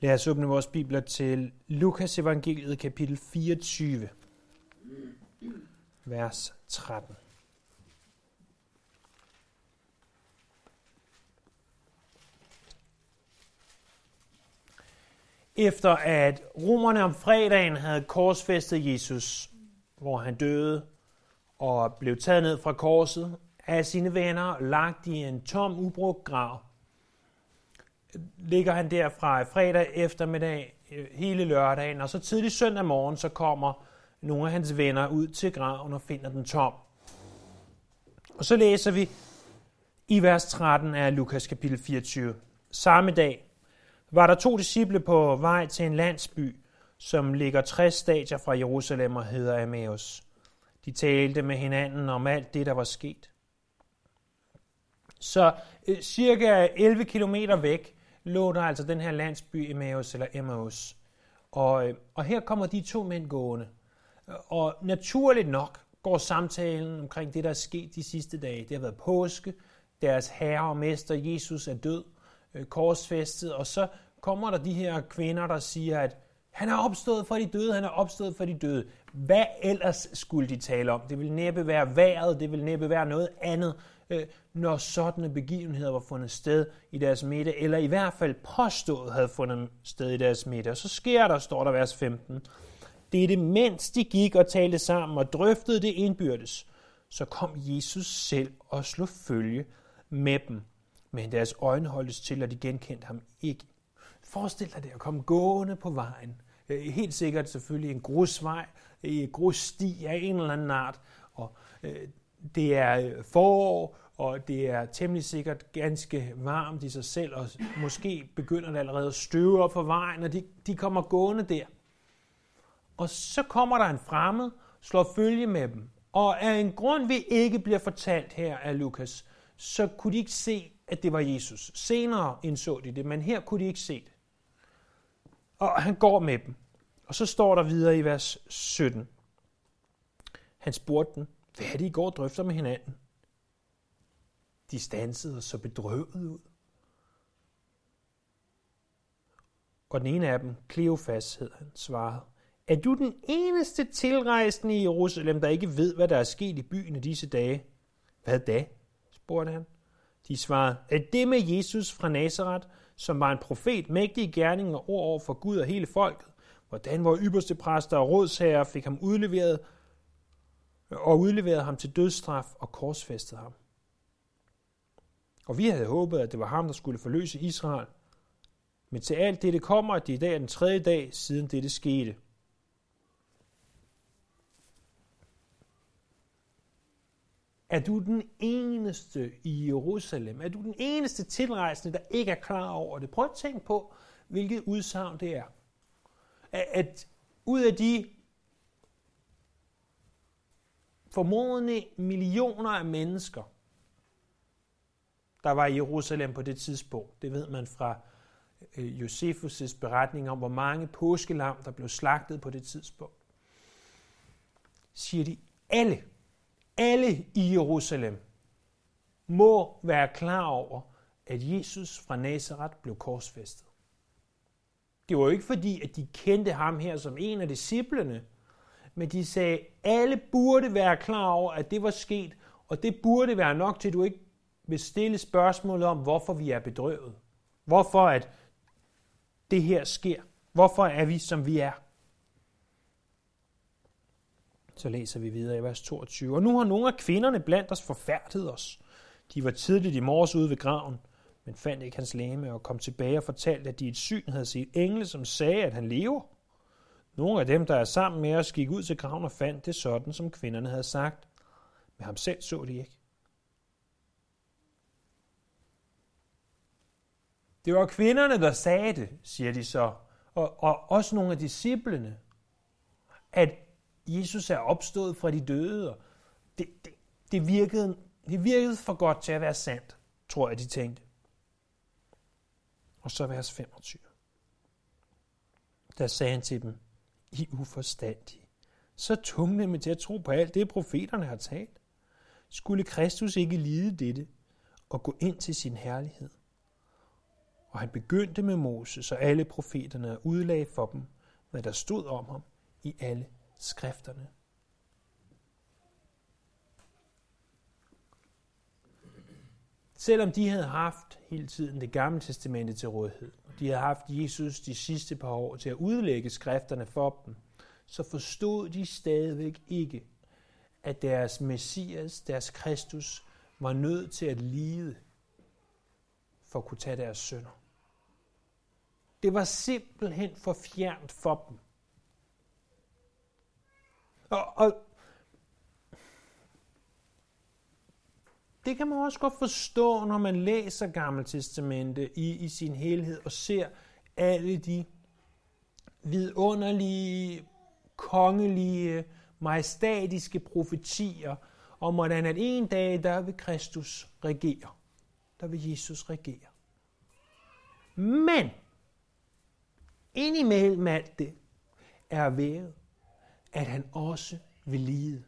Lad os åbne vores bibler til Lukas evangeliet kapitel 24, vers 13. Efter at romerne om fredagen havde korsfæstet Jesus, hvor han døde og blev taget ned fra korset af sine venner, lagt i en tom, ubrugt grav, ligger han der fra fredag eftermiddag øh, hele lørdagen, og så tidlig søndag morgen, så kommer nogle af hans venner ud til graven og finder den tom. Og så læser vi i vers 13 af Lukas kapitel 24. Samme dag var der to disciple på vej til en landsby, som ligger 60 stadier fra Jerusalem og hedder Emmaus. De talte med hinanden om alt det, der var sket. Så øh, cirka 11 kilometer væk lå der altså den her landsby Emmaus eller Emmaus. Og, øh, og her kommer de to mænd gående. Og naturligt nok går samtalen omkring det, der er sket de sidste dage. Det har været påske, deres herre og mester Jesus er død, øh, korsfæstet, og så kommer der de her kvinder, der siger, at han er opstået for de døde, han er opstået for de døde. Hvad ellers skulle de tale om? Det vil næppe være vejret, det vil næppe være noget andet, Øh, når sådanne begivenheder var fundet sted i deres midte, eller i hvert fald påstået havde fundet sted i deres midte. Og så sker der, står der vers 15, det er det, mens de gik og talte sammen og drøftede det indbyrdes, så kom Jesus selv og slog følge med dem. Men deres øjne holdtes til, at de genkendte ham ikke. Forestil dig det at komme gående på vejen. Øh, helt sikkert selvfølgelig en grusvej, øh, en grussti af en eller anden art. Og det er øh, forår, og det er temmelig sikkert ganske varmt i sig selv, og måske begynder det allerede at støve op for vejen, og de, de kommer gående der. Og så kommer der en fremmed, slår følge med dem. Og af en grund, vi ikke bliver fortalt her af Lukas, så kunne de ikke se, at det var Jesus. Senere indså de det, men her kunne de ikke se det. Og han går med dem. Og så står der videre i vers 17. Han spurgte dem, hvad er det, I går og drøfter med hinanden? De stansede og så bedrøvet ud. Og den ene af dem, Kleofas hed han, svarede, er du den eneste tilrejsende i Jerusalem, der ikke ved, hvad der er sket i byen i disse dage? Hvad da? spurgte han. De svarede, at det med Jesus fra Nazareth, som var en profet, mægtig gerning og ord over for Gud og hele folket, hvordan vores ypperste præster og rådsherrer fik ham udleveret og udleverede ham til dødsstraf og korsfæstede ham. Og vi havde håbet, at det var ham, der skulle forløse Israel. Men til alt det, kommer, at det i dag er den tredje dag, siden det skete. Er du den eneste i Jerusalem? Er du den eneste tilrejsende, der ikke er klar over det? Prøv at tænke på, hvilket udsagn det er. At ud af de formodentlig millioner af mennesker, der var i Jerusalem på det tidspunkt. Det ved man fra øh, Josefus' beretning om, hvor mange påskelam, der blev slagtet på det tidspunkt. Siger de, alle, alle i Jerusalem må være klar over, at Jesus fra Nazareth blev korsfæstet. Det var jo ikke fordi, at de kendte ham her som en af disciplene, men de sagde, alle burde være klar over, at det var sket, og det burde være nok til, at du ikke vil stille spørgsmålet om, hvorfor vi er bedrøvet. Hvorfor at det her sker. Hvorfor er vi, som vi er. Så læser vi videre i vers 22. Og nu har nogle af kvinderne blandt os forfærdet os. De var tidligt i morges ude ved graven, men fandt ikke hans læme og kom tilbage og fortalte, at de i et syn havde set engle, som sagde, at han lever. Nogle af dem, der er sammen med os, gik ud til graven og fandt det sådan, som kvinderne havde sagt. Men ham selv så de ikke. Det var kvinderne, der sagde det, siger de så, og, og også nogle af disciplene, at Jesus er opstået fra de døde. Og det, det, det, virkede, det virkede for godt til at være sandt, tror jeg, de tænkte. Og så vers 25. Der sagde han til dem, i uforstandige, så tungne med til at tro på alt det, profeterne har talt. Skulle Kristus ikke lide dette og gå ind til sin herlighed? Og han begyndte med Moses og alle profeterne og udlagde for dem, hvad der stod om ham i alle skrifterne. Selvom de havde haft hele tiden det gamle testamente til rådighed, og de havde haft Jesus de sidste par år til at udlægge skrifterne for dem, så forstod de stadigvæk ikke, at deres Messias, deres Kristus, var nødt til at lide for at kunne tage deres sønder. Det var simpelthen for fjernt for dem. Og, og det kan man også godt forstå, når man læser Gamle Testamente i, i sin helhed og ser alle de vidunderlige, kongelige, majestatiske profetier om, hvordan at en dag, der vil Kristus regere. Der vil Jesus regere. Men indimellem alt det er været, at han også vil lide.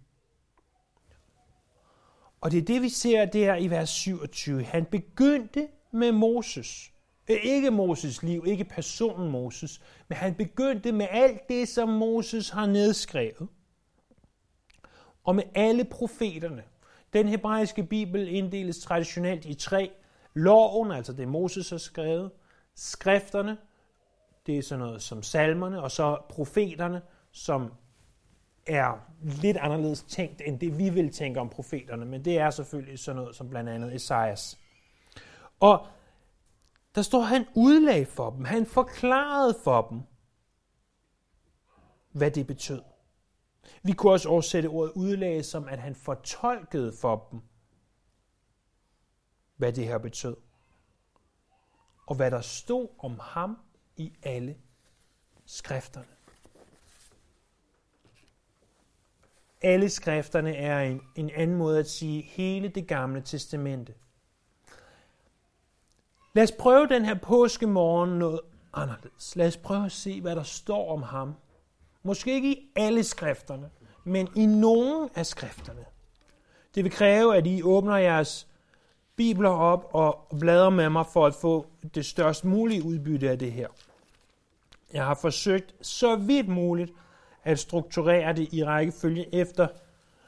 Og det er det, vi ser der i vers 27. Han begyndte med Moses. Øh, ikke Moses liv, ikke personen Moses, men han begyndte med alt det, som Moses har nedskrevet. Og med alle profeterne. Den hebraiske bibel inddeles traditionelt i tre. Loven, altså det Moses har skrevet. Skrifterne, det er sådan noget som salmerne, og så profeterne, som er lidt anderledes tænkt, end det vi vil tænke om profeterne, men det er selvfølgelig sådan noget som blandt andet Esajas. Og der står, han udlag for dem, han forklarede for dem, hvad det betød. Vi kunne også oversætte ordet udlag som, at han fortolkede for dem, hvad det her betød. Og hvad der stod om ham i alle skrifterne. Alle skrifterne er en, en anden måde at sige hele det gamle testamente. Lad os prøve den her påskemorgen noget anderledes. Lad os prøve at se, hvad der står om ham. Måske ikke i alle skrifterne, men i nogle af skrifterne. Det vil kræve, at I åbner jeres bibler op og bladrer med mig for at få det størst mulige udbytte af det her. Jeg har forsøgt så vidt muligt at strukturere det i rækkefølge efter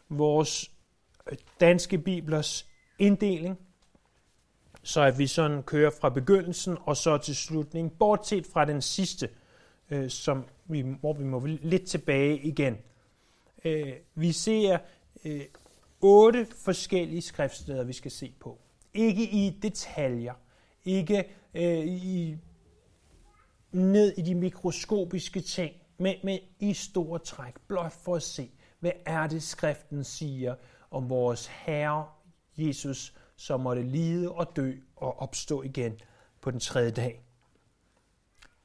vores øh, danske biblers inddeling, så at vi sådan kører fra begyndelsen og så til slutningen, bortset fra den sidste, øh, som vi, hvor vi må lidt tilbage igen. Øh, vi ser øh, otte forskellige skriftsteder, vi skal se på. Ikke i detaljer, ikke øh, i ned i de mikroskopiske ting, men, men i store træk, blot for at se, hvad er det, skriften siger om vores Herre Jesus, som måtte lide og dø og opstå igen på den tredje dag.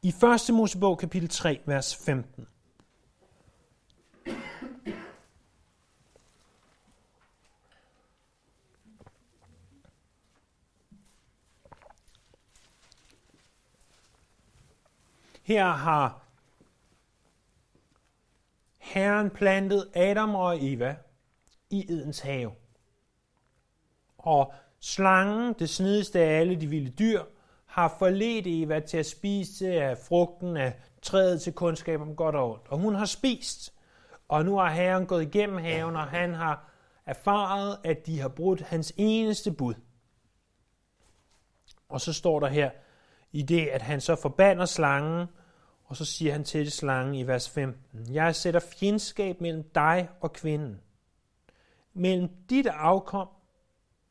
I 1. Mosebog kapitel 3, vers 15. Her har Herren plantede Adam og Eva i Edens have. Og slangen, det snedigste af alle de vilde dyr, har forledt Eva til at spise af frugten af træet til kundskab om godt og ondt. Og hun har spist. Og nu har Herren gået igennem haven, og han har erfaret, at de har brudt hans eneste bud. Og så står der her i det, at han så forbander slangen, og så siger han til slangen i vers 15, Jeg sætter fjendskab mellem dig og kvinden, mellem dit afkom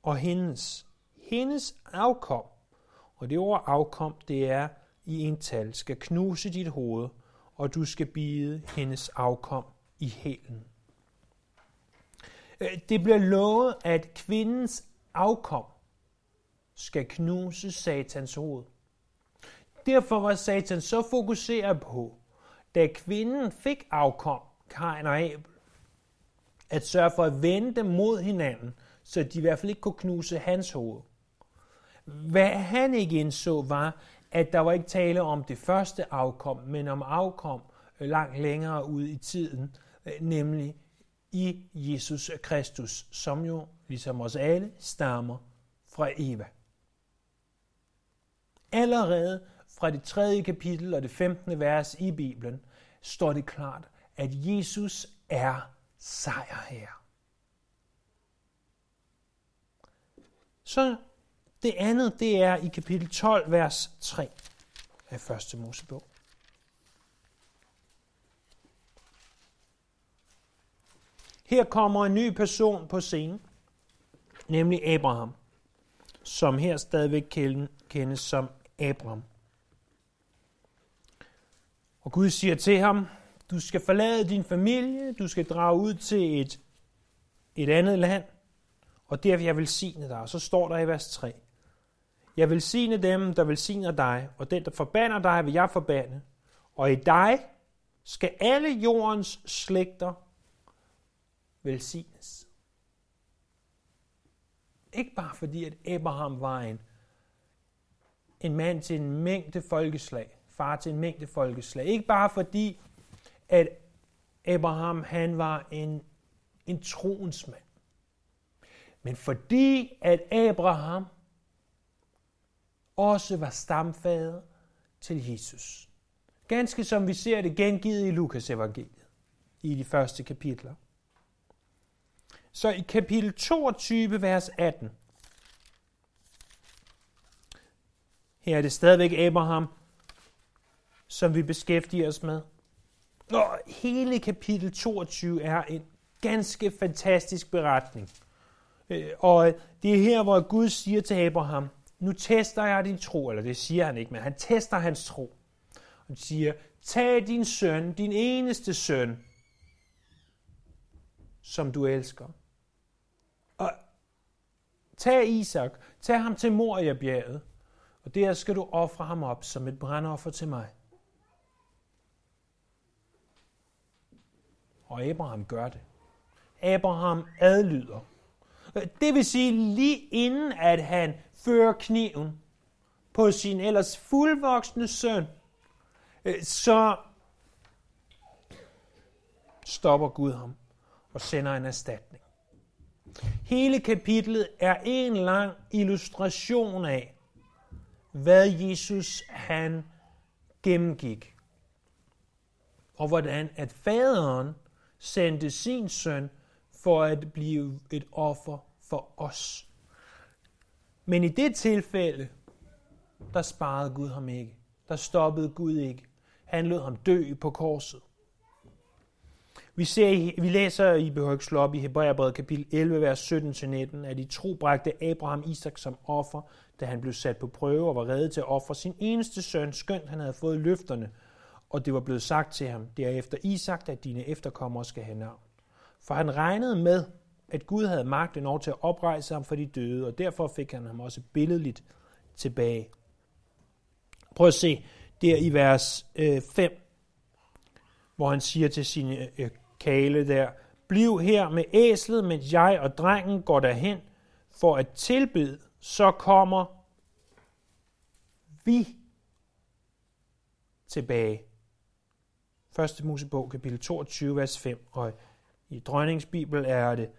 og hendes. Hendes afkom, og det ord afkom, det er i en tal, skal knuse dit hoved, og du skal bide hendes afkom i hælen. Øh, det bliver lovet, at kvindens afkom skal knuse satans hoved. Derfor var Satan så fokuseret på, da kvinden fik afkom, Kain og Abel, at sørge for at vende dem mod hinanden, så de i hvert fald ikke kunne knuse hans hoved. Hvad han ikke indså var, at der var ikke tale om det første afkom, men om afkom langt længere ud i tiden, øh, nemlig i Jesus Kristus, som jo, ligesom os alle, stammer fra Eva. Allerede fra det tredje kapitel og det 15. vers i Bibelen står det klart, at Jesus er sejrherre. Så det andet, det er i kapitel 12, vers 3 af første Mosebog. Her kommer en ny person på scenen, nemlig Abraham, som her stadigvæk kendes som Abraham. Og Gud siger til ham, du skal forlade din familie, du skal drage ud til et, et andet land, og der vil jeg velsigne dig. Og så står der i vers 3, jeg vil dem, der velsigner dig, og den, der forbander dig, vil jeg forbande. Og i dig skal alle jordens slægter velsignes. Ikke bare fordi, at Abraham var en, en mand til en mængde folkeslag, far til en mængde folkeslag. Ikke bare fordi, at Abraham han var en, en troens mand. Men fordi, at Abraham også var stamfader til Jesus. Ganske som vi ser det gengivet i Lukas evangeliet i de første kapitler. Så i kapitel 22, vers 18, her er det stadigvæk Abraham, som vi beskæftiger os med. Og hele kapitel 22 er en ganske fantastisk beretning. Øh, og det er her, hvor Gud siger til Abraham, nu tester jeg din tro, eller det siger han ikke, men han tester hans tro. Han siger, tag din søn, din eneste søn, som du elsker. Og tag Isak, tag ham til Moriabjerget, og der skal du ofre ham op som et brandoffer til mig. Og Abraham gør det. Abraham adlyder. Det vil sige, lige inden at han fører kniven på sin ellers fuldvoksne søn, øh, så stopper Gud ham og sender en erstatning. Hele kapitlet er en lang illustration af, hvad Jesus han gennemgik. Og hvordan at faderen sendte sin søn for at blive et offer for os. Men i det tilfælde, der sparede Gud ham ikke. Der stoppede Gud ikke. Han lod ham dø på korset. Vi, ser, vi læser, I behøver ikke slå op i Hebræerbrevet kapitel 11, vers 17-19, at i tro bragte Abraham Isak som offer, da han blev sat på prøve og var reddet til at ofre sin eneste søn, skønt han havde fået løfterne, og det var blevet sagt til ham, derefter Isak, at dine efterkommere skal have navn. For han regnede med, at Gud havde magt over til at oprejse ham for de døde, og derfor fik han ham også billedligt tilbage. Prøv at se der i vers øh, 5, hvor han siger til sine øh, øh, kale der, Bliv her med æslet, mens jeg og drengen går derhen for at tilbede, så kommer vi tilbage. 1. Mosebog, kapitel 22, vers 5, og i dronningens bibel er det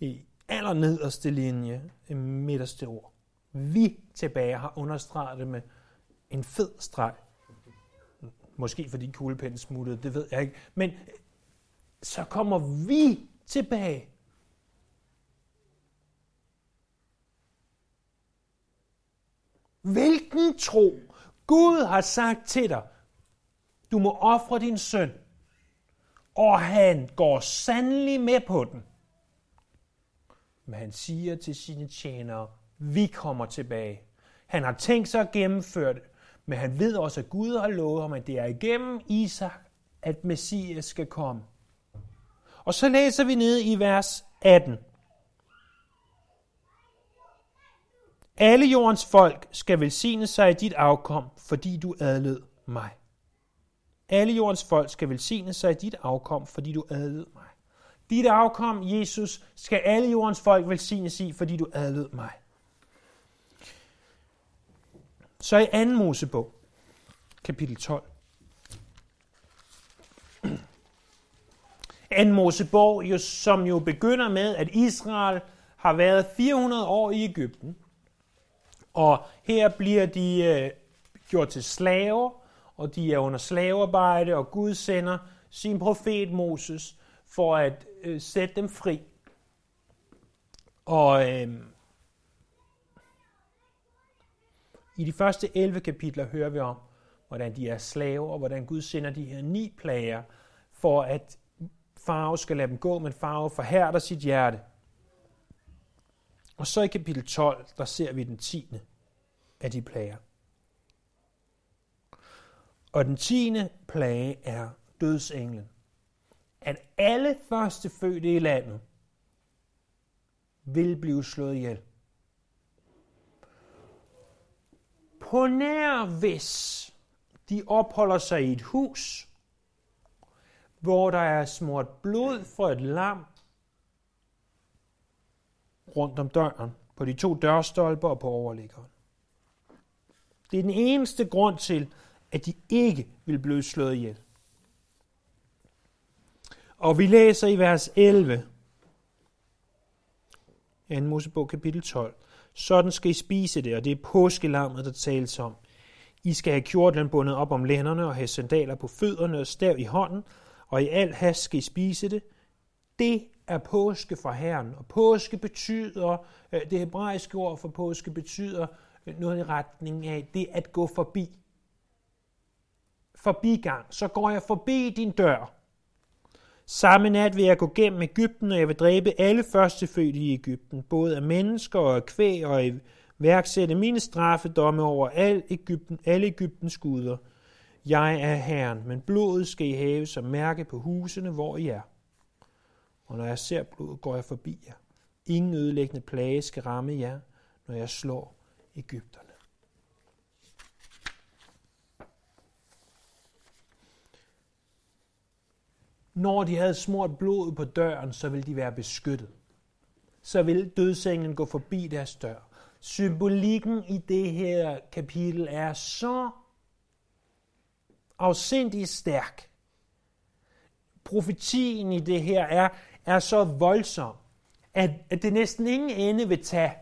i allernederste linje, i midterste ord. Vi tilbage har understreget det med en fed streg. Måske fordi kuglepinden smuttede, det ved jeg ikke. Men så kommer vi tilbage. Hvilken tro Gud har sagt til dig, du må ofre din søn, og han går sandelig med på den. Men han siger til sine tjenere, vi kommer tilbage. Han har tænkt sig at gennemføre det, men han ved også, at Gud har lovet ham, at det er igennem Isak, at Messias skal komme. Og så læser vi ned i vers 18. Alle jordens folk skal velsigne sig i dit afkom, fordi du adlød mig. Alle jordens folk skal velsigne sig i dit afkom, fordi du adlød mig. Dit afkom, Jesus, skal alle jordens folk velsignes i, fordi du adlød mig. Så i 2. Mosebog, kapitel 12. 2. Mosebog, jo, som jo begynder med, at Israel har været 400 år i Ægypten. Og her bliver de øh, gjort til slaver, og de er under slavearbejde, og Gud sender sin profet Moses for at øh, sætte dem fri. Og øh, i de første 11 kapitler hører vi om, hvordan de er slaver, og hvordan Gud sender de her ni plager, for at Farve skal lade dem gå, men Farve forhærder sit hjerte. Og så i kapitel 12, der ser vi den tiende af de plager. Og den tiende plage er dødsenglen. At alle første fødte i landet vil blive slået ihjel. På nær hvis de opholder sig i et hus, hvor der er smurt blod fra et lam rundt om døren, på de to dørstolper og på overliggeren. Det er den eneste grund til, at de ikke vil blive slået ihjel. Og vi læser i vers 11, 2. Mosebog kapitel 12. Sådan skal I spise det, og det er påskelammet, der tales om. I skal have kjortlen bundet op om lænderne og have sandaler på fødderne og stav i hånden, og i al hast skal I spise det. Det er påske fra Herren, og påske betyder, øh, det hebraiske ord for påske betyder øh, noget i retning af det at gå forbi. Forbigang. Så går jeg forbi din dør. Samme nat vil jeg gå gennem Ægypten, og jeg vil dræbe alle førstefødte i Ægypten, både af mennesker og af kvæg, og værksætte mine straffedomme over al Ægypten, alle Ægyptens guder. Jeg er Herren, men blodet skal I have som mærke på husene, hvor I er. Og når jeg ser blodet, går jeg forbi jer. Ingen ødelæggende plage skal ramme jer, når jeg slår Ægypterne. Når de havde smurt blodet på døren, så ville de være beskyttet. Så ville dødsengen gå forbi deres dør. Symbolikken i det her kapitel er så afsindig stærk. Profetien i det her er, er så voldsom, at, at det næsten ingen ende vil tage.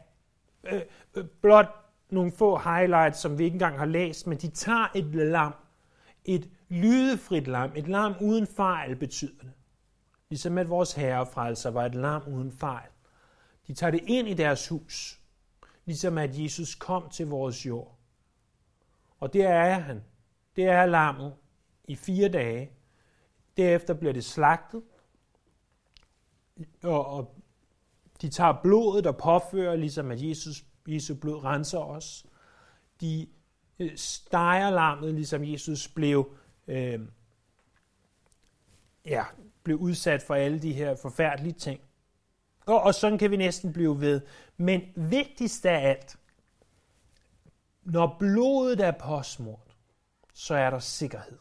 Øh, øh, blot nogle få highlights, som vi ikke engang har læst, men de tager et lam, et lydefrit lam, et lam uden fejl betyder det. Ligesom at vores herrefrelser var et lam uden fejl. De tager det ind i deres hus, ligesom at Jesus kom til vores jord. Og det er han. Det er lammet i fire dage. Derefter bliver det slagtet, og, og de tager blodet og påfører, ligesom at Jesus, Jesu blod renser os. De øh, steger lammet, ligesom Jesus blev, øh, ja, blev udsat for alle de her forfærdelige ting. Og, og sådan kan vi næsten blive ved. Men vigtigst af alt, når blodet er påsmurt, så er der sikkerhed.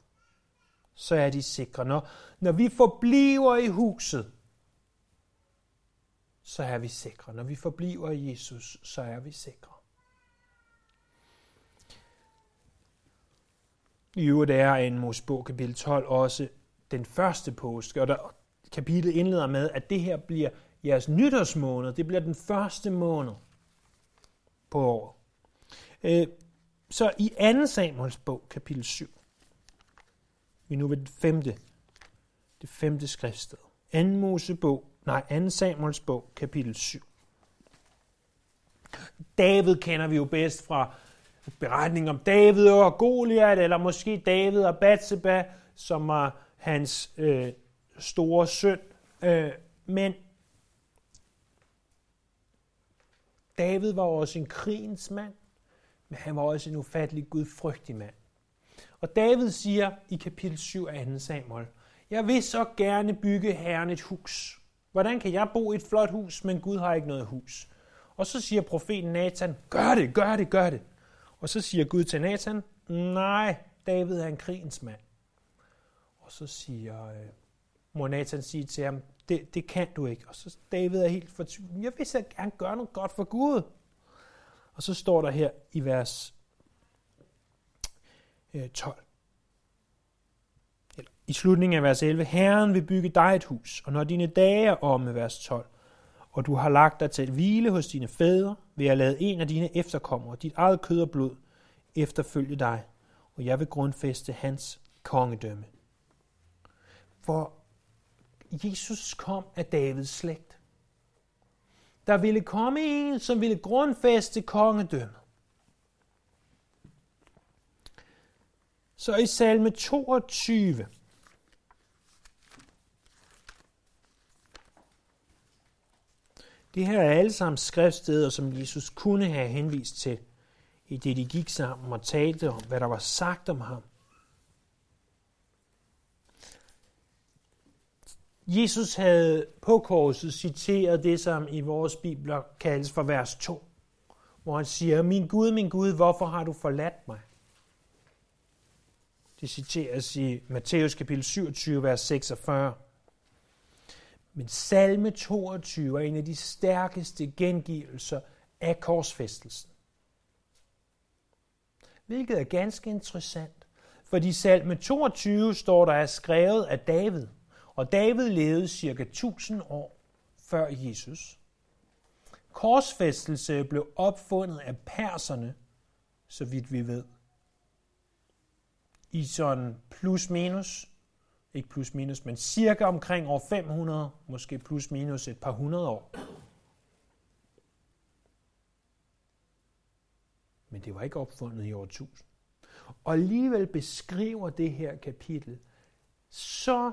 Så er de sikre. Når, når vi forbliver i huset, så er vi sikre. Når vi forbliver i Jesus, så er vi sikre. I øvrigt er en Mosebog kapitel 12 også den første påske, og der, kapitlet indleder med, at det her bliver jeres nytårsmåned. Det bliver den første måned på året. Øh, så i 2. Samuels bog, kapitel 7, vi er nu ved det femte, det femte skriftsted. 2. Mosebog, nej, 2. Samuels bog, kapitel 7. David kender vi jo bedst fra beretning om David og Goliat, eller måske David og Batseba, som var hans øh, store søn. Øh, men David var også en krigens mand, men han var også en ufattelig gudfrygtig mand. Og David siger i kapitel 7 af 2. Samuel, jeg vil så gerne bygge Herren et hus. Hvordan kan jeg bo i et flot hus, men Gud har ikke noget hus? Og så siger profeten Nathan, gør det, gør det, gør det. Og så siger Gud til Nathan, nej, David er en krigens mand. Og så siger, øh, må Nathan sige til ham, det, det kan du ikke. Og så David er helt fortvivlet. Jeg vil så gerne gøre noget godt for Gud. Og så står der her i vers øh, 12. Eller, I slutningen af vers 11. Herren vil bygge dig et hus, og når dine dage er omme, vers 12, og du har lagt dig til at hvile hos dine fædre, vil jeg lade en af dine efterkommere, dit eget kød og blod, efterfølge dig, og jeg vil grundfæste hans kongedømme. For Jesus kom af Davids slægt. Der ville komme en, som ville grundfæste kongedømmet. Så i salme 22, Det her er alle sammen skriftsteder, som Jesus kunne have henvist til, i det de gik sammen og talte om, hvad der var sagt om ham. Jesus havde på korset citeret det, som i vores bibler kaldes for vers 2, hvor han siger, Min Gud, min Gud, hvorfor har du forladt mig? Det citeres i Matthæus kapitel 27, vers 46. Men salme 22 er en af de stærkeste gengivelser af korsfæstelsen. Hvilket er ganske interessant, fordi salme 22 står der er skrevet af David, og David levede cirka 1000 år før Jesus. Korsfæstelse blev opfundet af perserne, så vidt vi ved. I sådan plus minus ikke plus minus, men cirka omkring år 500, måske plus minus et par hundrede år. Men det var ikke opfundet i år 1000. Og alligevel beskriver det her kapitel så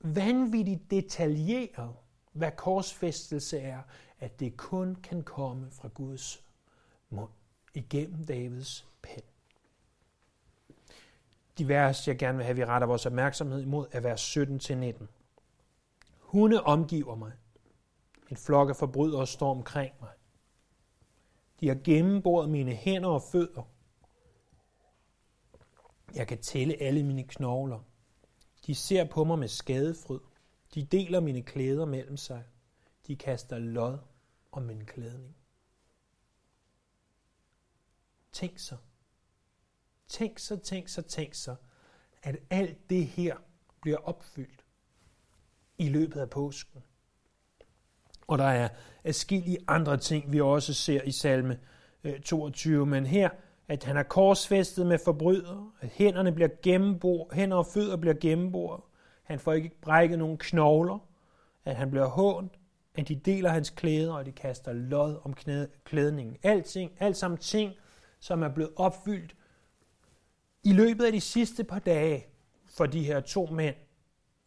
vanvittigt detaljeret, hvad korsfæstelse er, at det kun kan komme fra Guds mund igennem Davids pen. De vers, jeg gerne vil have, vi retter vores opmærksomhed imod, er vers 17-19. Hunde omgiver mig. En flok af forbrydere står omkring mig. De har gennemboret mine hænder og fødder. Jeg kan tælle alle mine knogler. De ser på mig med skadefryd. De deler mine klæder mellem sig. De kaster lod om min klædning. Tænk så. Tænk så, tænk så, tænk så, at alt det her bliver opfyldt i løbet af påsken. Og der er adskillige andre ting, vi også ser i salme øh, 22, men her, at han er korsfæstet med forbrydere, at hænderne bliver gennemboret, hænder og fødder bliver gennemboret, han får ikke brækket nogen knogler, at han bliver hånt, at de deler hans klæder, og de kaster lod om klædningen. Alting, alt sammen ting, som er blevet opfyldt i løbet af de sidste par dage for de her to mænd,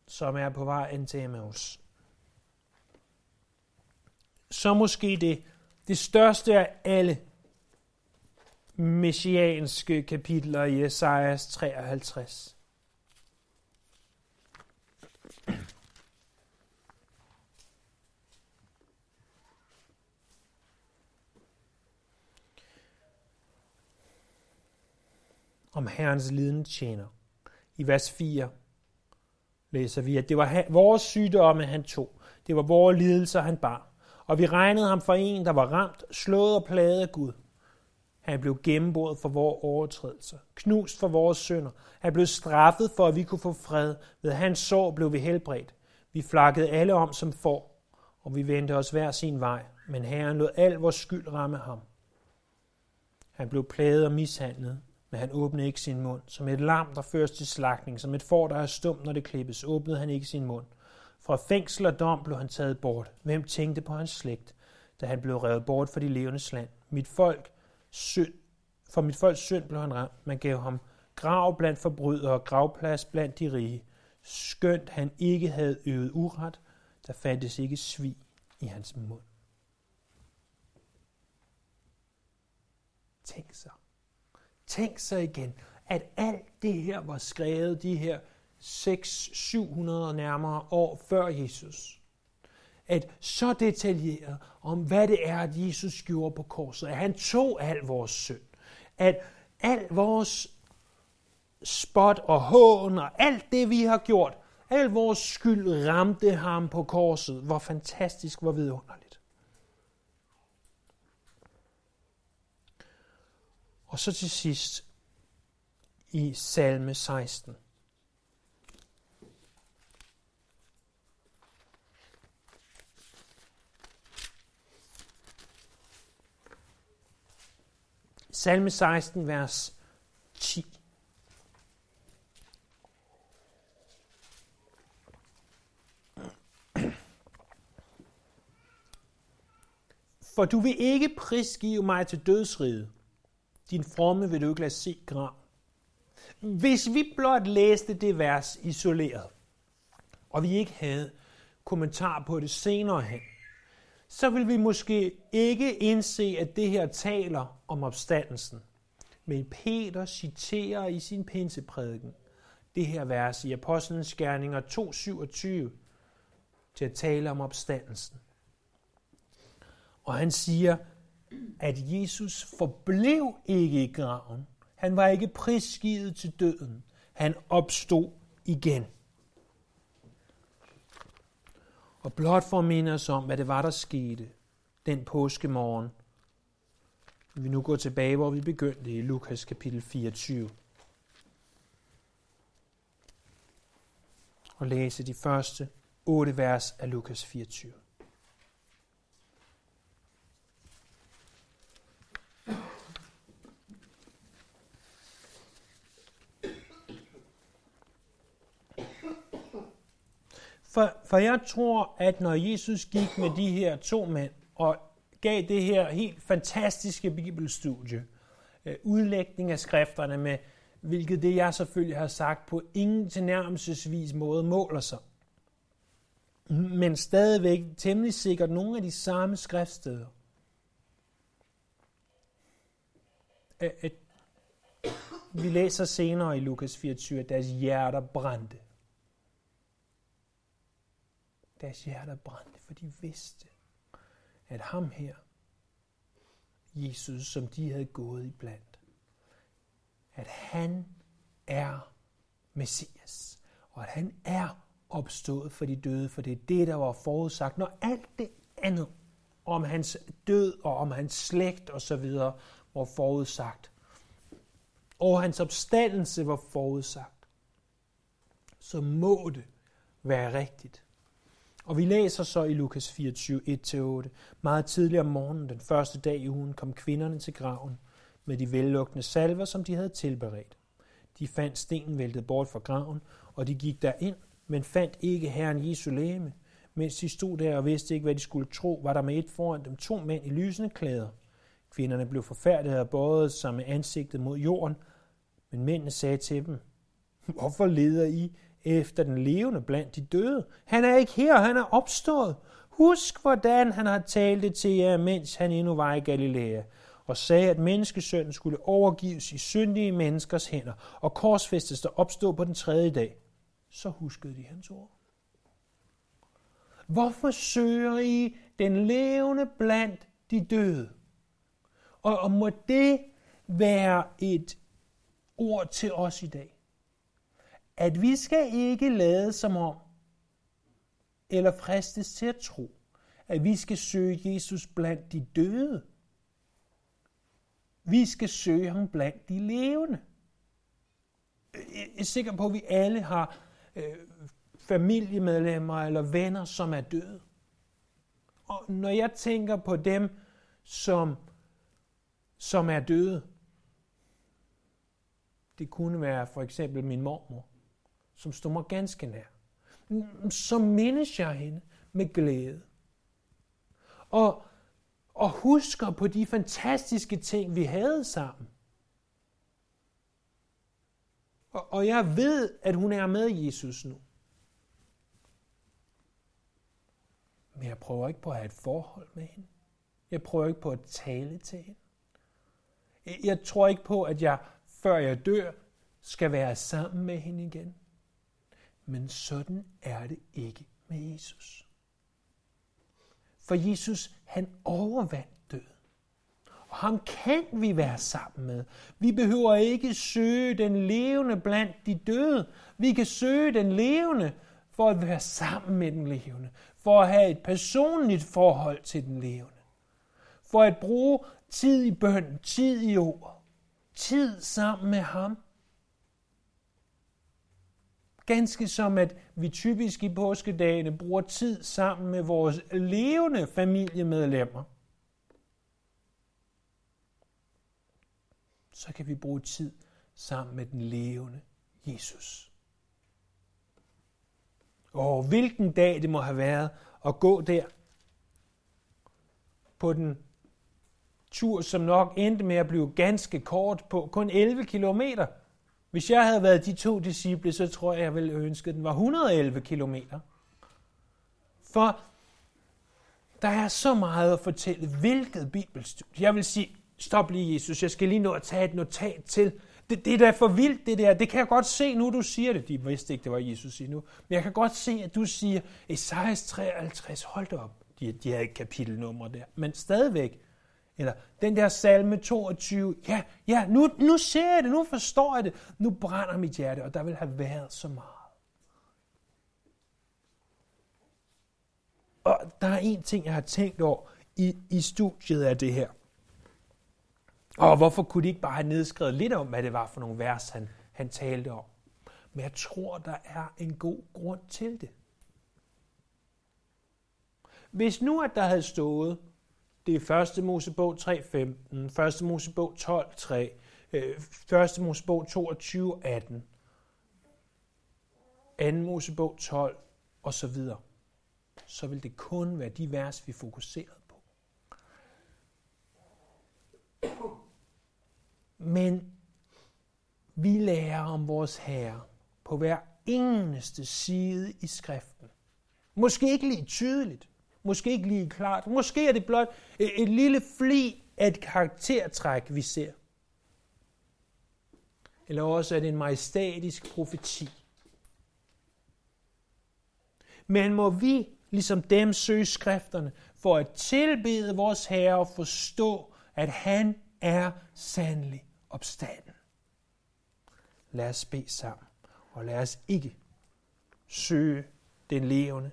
som er på vej ind til Emmaus. Så måske det, det største af alle messianske kapitler i Esajas 53. om Herrens lidende tjener. I vers 4 læser vi, at det var vores sygdomme, han tog. Det var vores lidelser, han bar. Og vi regnede ham for en, der var ramt, slået og plaget af Gud. Han blev gennemboret for vores overtrædelser, knust for vores synder. Han blev straffet for, at vi kunne få fred. Ved hans sår blev vi helbredt. Vi flakkede alle om som får, og vi vendte os hver sin vej. Men Herren lod al vores skyld ramme ham. Han blev plaget og mishandlet, men han åbnede ikke sin mund. Som et lam, der føres til slagtning, som et får, der er stum, når det klippes, åbnede han ikke sin mund. Fra fængsel og dom blev han taget bort. Hvem tænkte på hans slægt, da han blev revet bort for de levende land? Mit folk, synd, for mit folks synd blev han ramt. Man gav ham grav blandt forbrydere og gravplads blandt de rige. Skønt han ikke havde øvet uret, der fandtes ikke svig i hans mund. Tænk så. Tænk så igen, at alt det her var skrevet de her 600-700 nærmere år før Jesus. At så detaljeret om, hvad det er, at Jesus gjorde på korset. At han tog al vores synd. At al vores spot og hån og alt det, vi har gjort, al vores skyld ramte ham på korset. Hvor fantastisk, hvor vidunderligt. Og så til sidst i salme 16. Salme 16, vers 10. For du vil ikke prisgive mig til dødsriget, din fromme vil du ikke lade se grav. Hvis vi blot læste det vers isoleret, og vi ikke havde kommentar på det senere hen, så vil vi måske ikke indse, at det her taler om opstandelsen. Men Peter citerer i sin pinseprædiken det her vers i Apostlenes Gerninger 2.27 til at tale om opstandelsen. Og han siger, at Jesus forblev ikke i graven. Han var ikke prisgivet til døden. Han opstod igen. Og blot for at minde os om, hvad det var, der skete den påskemorgen, vi nu går tilbage, hvor vi begyndte i Lukas kapitel 24. Og læse de første otte vers af Lukas 24. For, for jeg tror, at når Jesus gik med de her to mænd og gav det her helt fantastiske bibelstudie, øh, udlægning af skrifterne med, hvilket det jeg selvfølgelig har sagt på ingen tilnærmelsesvis måde måler sig, men stadigvæk temmelig sikkert nogle af de samme skriftsteder. At vi læser senere i Lukas 24, at deres hjerter brændte. Deres hjerter brændte, for de vidste, at ham her, Jesus, som de havde gået iblandt, at han er Messias, og at han er opstået for de døde, for det er det, der var forudsagt, når alt det andet om hans død og om hans slægt og så videre var forudsagt, og hans opstandelse var forudsagt, så må det være rigtigt. Og vi læser så i Lukas 24, 1-8. Meget tidligere om morgenen, den første dag i ugen, kom kvinderne til graven med de vellugtende salver, som de havde tilberedt. De fandt stenen væltet bort fra graven, og de gik derind, men fandt ikke Herren Jesu læme. Mens de stod der og vidste ikke, hvad de skulle tro, var der med et foran dem to mænd i lysende klæder. Kvinderne blev forfærdet og bøjede sig med ansigtet mod jorden, men mændene sagde til dem, Hvorfor leder I efter den levende blandt de døde. Han er ikke her, han er opstået. Husk, hvordan han har talt det til jer, mens han endnu var i Galilea, og sagde, at menneskesønnen skulle overgives i syndige menneskers hænder, og korsfæstes der opstå på den tredje dag. Så huskede de hans ord. Hvorfor søger I den levende blandt de døde? Og, og må det være et ord til os i dag at vi skal ikke lade som om, eller fristes til at tro, at vi skal søge Jesus blandt de døde. Vi skal søge ham blandt de levende. Jeg er sikker på, at vi alle har øh, familiemedlemmer eller venner, som er døde. Og når jeg tænker på dem, som, som er døde, det kunne være for eksempel min mormor som står mig ganske nær, mm, så mindes jeg hende med glæde. Og, og husker på de fantastiske ting, vi havde sammen. Og, og jeg ved, at hun er med Jesus nu. Men jeg prøver ikke på at have et forhold med hende. Jeg prøver ikke på at tale til hende. Jeg tror ikke på, at jeg, før jeg dør, skal være sammen med hende igen. Men sådan er det ikke med Jesus. For Jesus, han overvandt døden. Og ham kan vi være sammen med. Vi behøver ikke søge den levende blandt de døde. Vi kan søge den levende for at være sammen med den levende. For at have et personligt forhold til den levende. For at bruge tid i bøn, tid i ord. Tid sammen med ham. Ganske som at vi typisk i påskedagene bruger tid sammen med vores levende familiemedlemmer. Så kan vi bruge tid sammen med den levende Jesus. Og hvilken dag det må have været at gå der på den tur, som nok endte med at blive ganske kort på kun 11 kilometer. Hvis jeg havde været de to disciple, så tror jeg, jeg ville ønske, at den var 111 kilometer. For der er så meget at fortælle. Hvilket bibelstudie? Jeg vil sige, stop lige Jesus, jeg skal lige nå at tage et notat til. Det, det er da for vildt, det der. Det kan jeg godt se nu, du siger det. De vidste ikke, det var Jesus endnu. nu. Men jeg kan godt se, at du siger, Esajas 53, hold da op. De, de havde ikke kapitelnumre der. Men stadigvæk. Eller den der salme 22. Ja, ja, nu, nu ser jeg det, nu forstår jeg det. Nu brænder mit hjerte, og der vil have været så meget. Og der er en ting, jeg har tænkt over i, i studiet af det her. Og hvorfor kunne de ikke bare have nedskrevet lidt om, hvad det var for nogle vers, han, han talte om? Men jeg tror, der er en god grund til det. Hvis nu, at der havde stået, det er 1. Mosebog 3.15, 1. Mosebog 12.3, 1. Øh, Mosebog 22.18, 2. Mosebog 12 og så videre, så vil det kun være de vers, vi fokuserer på. Men vi lærer om vores Herre på hver eneste side i skriften. Måske ikke lige tydeligt, måske ikke lige klart, måske er det blot et, et lille fli af et karaktertræk, vi ser. Eller også er det en majestatisk profeti. Men må vi, ligesom dem, søge skrifterne for at tilbede vores Herre og forstå, at han er sandelig opstanden. Lad os bede sammen, og lad os ikke søge den levende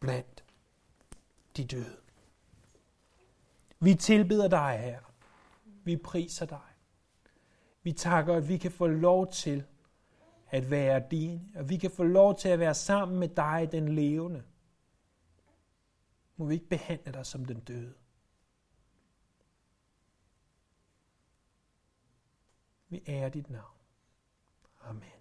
blandt de døde. Vi tilbeder dig, Herre. Vi priser dig. Vi takker, at vi kan få lov til at være din, og vi kan få lov til at være sammen med dig, den levende. Må vi ikke behandle dig som den døde. Vi ærer dit navn. Amen.